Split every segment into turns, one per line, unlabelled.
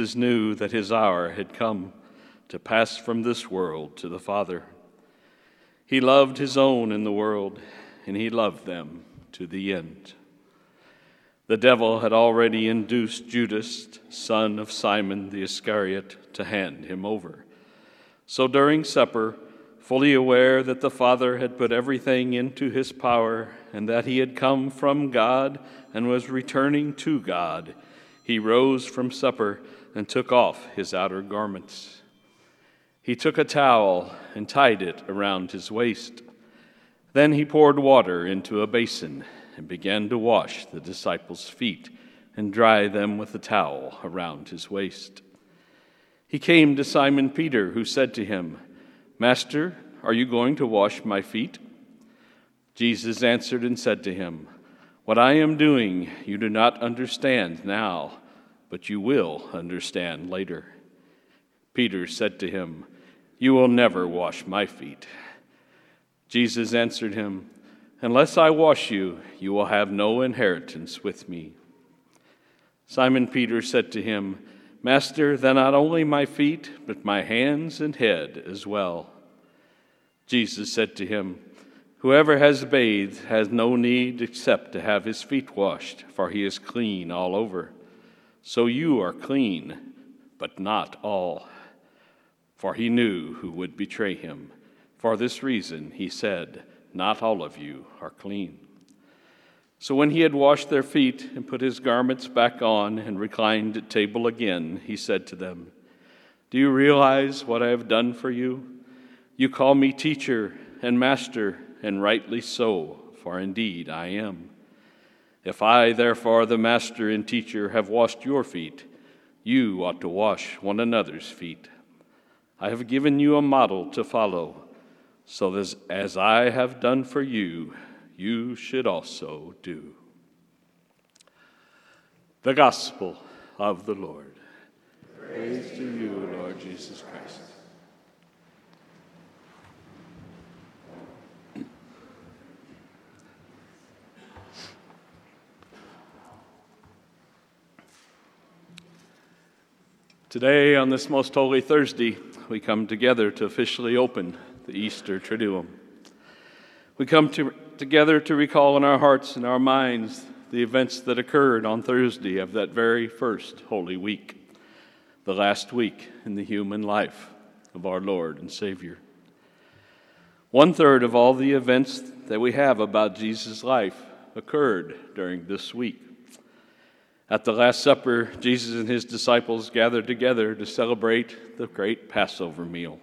Jesus knew that his hour had come to pass from this world to the Father. He loved his own in the world, and he loved them to the end. The devil had already induced Judas, son of Simon the Iscariot, to hand him over. So during supper, fully aware that the Father had put everything into his power and that he had come from God and was returning to God, he rose from supper and took off his outer garments. He took a towel and tied it around his waist. Then he poured water into a basin and began to wash the disciples' feet and dry them with the towel around his waist. He came to Simon Peter, who said to him, Master, are you going to wash my feet? Jesus answered and said to him, What I am doing you do not understand now, but you will understand later. Peter said to him, You will never wash my feet. Jesus answered him, Unless I wash you, you will have no inheritance with me. Simon Peter said to him, Master, then not only my feet, but my hands and head as well. Jesus said to him, Whoever has bathed has no need except to have his feet washed, for he is clean all over. So you are clean, but not all. For he knew who would betray him. For this reason he said, Not all of you are clean. So when he had washed their feet and put his garments back on and reclined at table again, he said to them, Do you realize what I have done for you? You call me teacher and master, and rightly so, for indeed I am. If I, therefore, the master and teacher, have washed your feet, you ought to wash one another's feet. I have given you a model to follow, so that as I have done for you, you should also do. The Gospel of the Lord. Praise to you, Lord Jesus Christ. Today, on this most holy Thursday, we come together to officially open the Easter Triduum. We come to, together to recall in our hearts and our minds the events that occurred on Thursday of that very first Holy Week, the last week in the human life of our Lord and Savior. One third of all the events that we have about Jesus' life occurred during this week. At the Last Supper, Jesus and his disciples gathered together to celebrate the great Passover meal.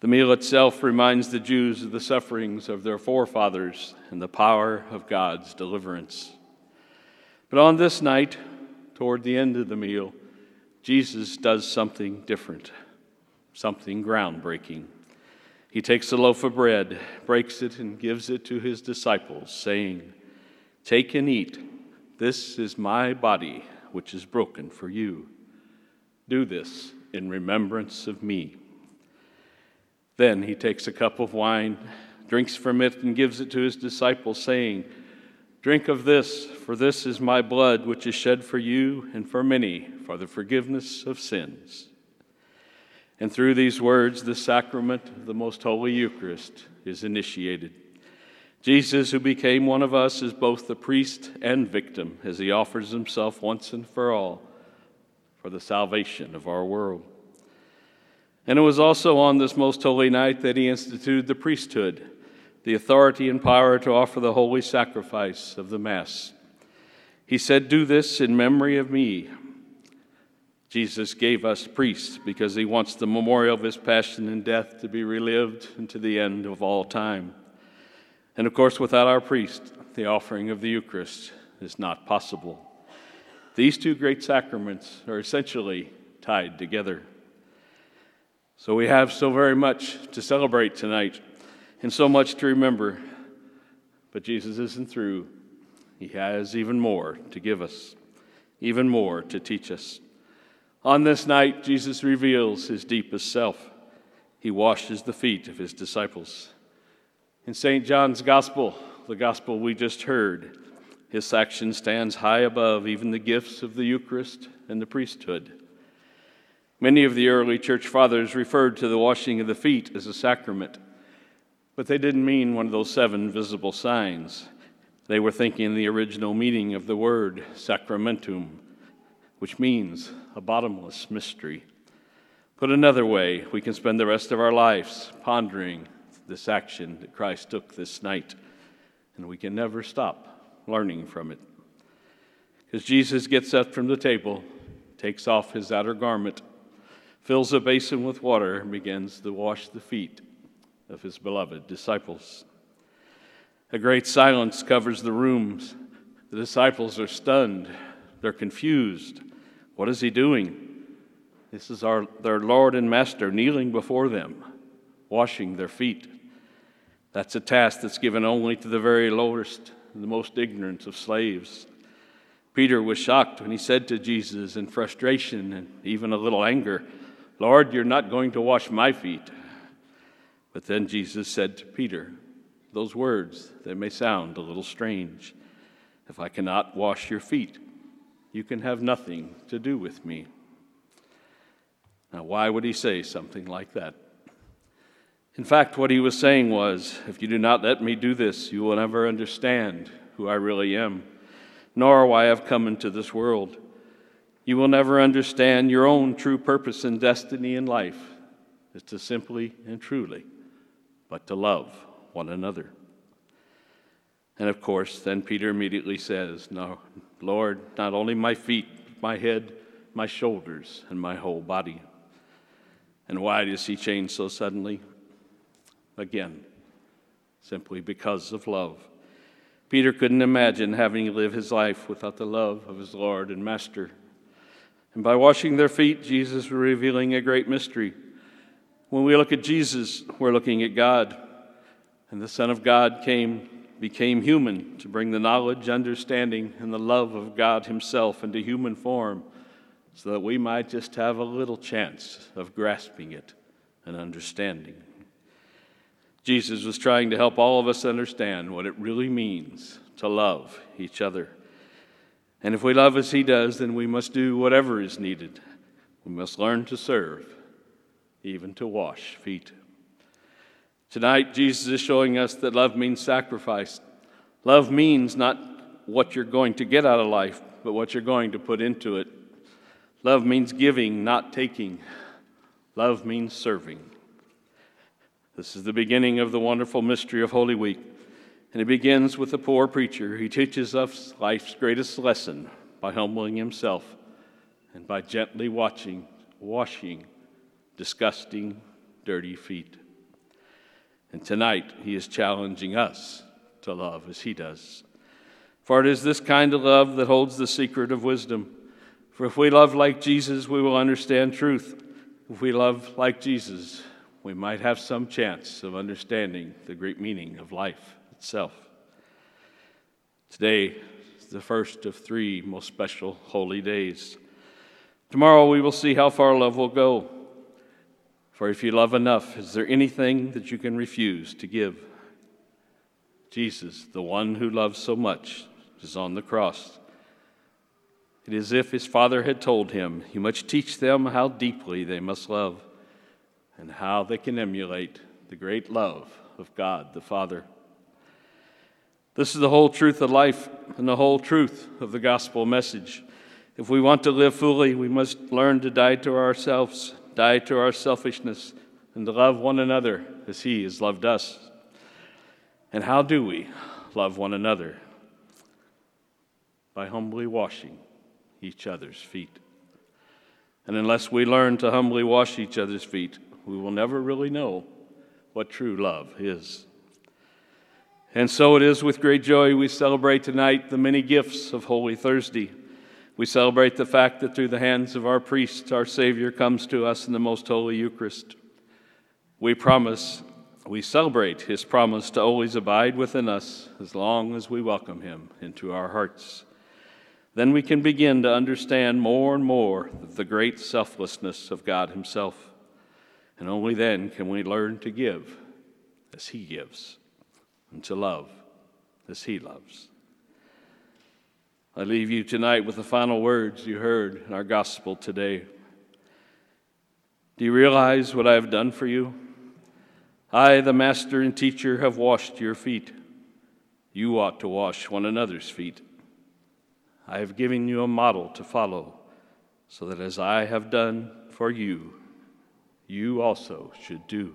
The meal itself reminds the Jews of the sufferings of their forefathers and the power of God's deliverance. But on this night, toward the end of the meal, Jesus does something different, something groundbreaking. He takes a loaf of bread, breaks it, and gives it to his disciples, saying, Take and eat. This is my body, which is broken for you. Do this in remembrance of me. Then he takes a cup of wine, drinks from it, and gives it to his disciples, saying, Drink of this, for this is my blood, which is shed for you and for many for the forgiveness of sins. And through these words, the sacrament of the most holy Eucharist is initiated. Jesus, who became one of us, is both the priest and victim as he offers himself once and for all for the salvation of our world. And it was also on this most holy night that he instituted the priesthood, the authority and power to offer the holy sacrifice of the Mass. He said, Do this in memory of me. Jesus gave us priests because he wants the memorial of his passion and death to be relived unto the end of all time. And of course, without our priest, the offering of the Eucharist is not possible. These two great sacraments are essentially tied together. So we have so very much to celebrate tonight and so much to remember. But Jesus isn't through. He has even more to give us, even more to teach us. On this night, Jesus reveals his deepest self. He washes the feet of his disciples. In St. John's Gospel, the Gospel we just heard, his section stands high above even the gifts of the Eucharist and the priesthood. Many of the early church fathers referred to the washing of the feet as a sacrament, but they didn't mean one of those seven visible signs. They were thinking the original meaning of the word sacramentum, which means a bottomless mystery. Put another way, we can spend the rest of our lives pondering this action that Christ took this night, and we can never stop learning from it. Because Jesus gets up from the table, takes off his outer garment, fills a basin with water, and begins to wash the feet of his beloved disciples. A great silence covers the rooms. The disciples are stunned, they're confused. What is he doing? This is our, their Lord and Master kneeling before them, washing their feet. That's a task that's given only to the very lowest and the most ignorant of slaves. Peter was shocked when he said to Jesus in frustration and even a little anger, Lord, you're not going to wash my feet. But then Jesus said to Peter, Those words, they may sound a little strange. If I cannot wash your feet, you can have nothing to do with me. Now, why would he say something like that? In fact, what he was saying was, If you do not let me do this, you will never understand who I really am, nor why I've come into this world. You will never understand your own true purpose and destiny in life is to simply and truly, but to love one another. And of course, then Peter immediately says, No, Lord, not only my feet, my head, my shoulders, and my whole body. And why does he change so suddenly? Again, simply because of love. Peter couldn't imagine having to live his life without the love of his Lord and Master and by washing their feet, Jesus was revealing a great mystery. When we look at Jesus, we're looking at God. And the Son of God came, became human to bring the knowledge, understanding, and the love of God Himself into human form so that we might just have a little chance of grasping it and understanding. Jesus was trying to help all of us understand what it really means to love each other. And if we love as He does, then we must do whatever is needed. We must learn to serve, even to wash feet. Tonight, Jesus is showing us that love means sacrifice. Love means not what you're going to get out of life, but what you're going to put into it. Love means giving, not taking. Love means serving. This is the beginning of the wonderful mystery of Holy Week. And it begins with the poor preacher. He teaches us life's greatest lesson by humbling himself and by gently watching, washing disgusting, dirty feet. And tonight, he is challenging us to love as he does. For it is this kind of love that holds the secret of wisdom. For if we love like Jesus, we will understand truth. If we love like Jesus, we might have some chance of understanding the great meaning of life itself. Today is the first of three most special holy days. Tomorrow we will see how far love will go. For if you love enough, is there anything that you can refuse to give? Jesus, the one who loves so much, is on the cross. It is as if his father had told him, You must teach them how deeply they must love and how they can emulate the great love of God the Father. This is the whole truth of life and the whole truth of the gospel message. If we want to live fully, we must learn to die to ourselves, die to our selfishness, and to love one another as He has loved us. And how do we love one another? By humbly washing each other's feet. And unless we learn to humbly wash each other's feet, we will never really know what true love is. And so it is with great joy we celebrate tonight the many gifts of Holy Thursday. We celebrate the fact that through the hands of our priests, our Savior comes to us in the most holy Eucharist. We promise, we celebrate His promise to always abide within us as long as we welcome Him into our hearts. Then we can begin to understand more and more the great selflessness of God Himself. And only then can we learn to give as He gives and to love as He loves. I leave you tonight with the final words you heard in our gospel today. Do you realize what I have done for you? I, the master and teacher, have washed your feet. You ought to wash one another's feet. I have given you a model to follow, so that as I have done for you, you also should do.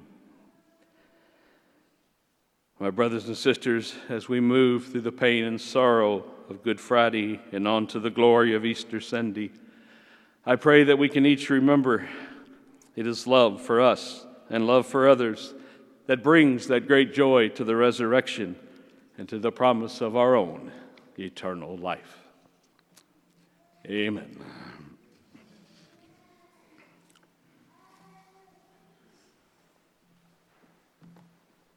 My brothers and sisters, as we move through the pain and sorrow of Good Friday and on to the glory of Easter Sunday, I pray that we can each remember it is love for us and love for others that brings that great joy to the resurrection and to the promise of our own eternal life. Amen.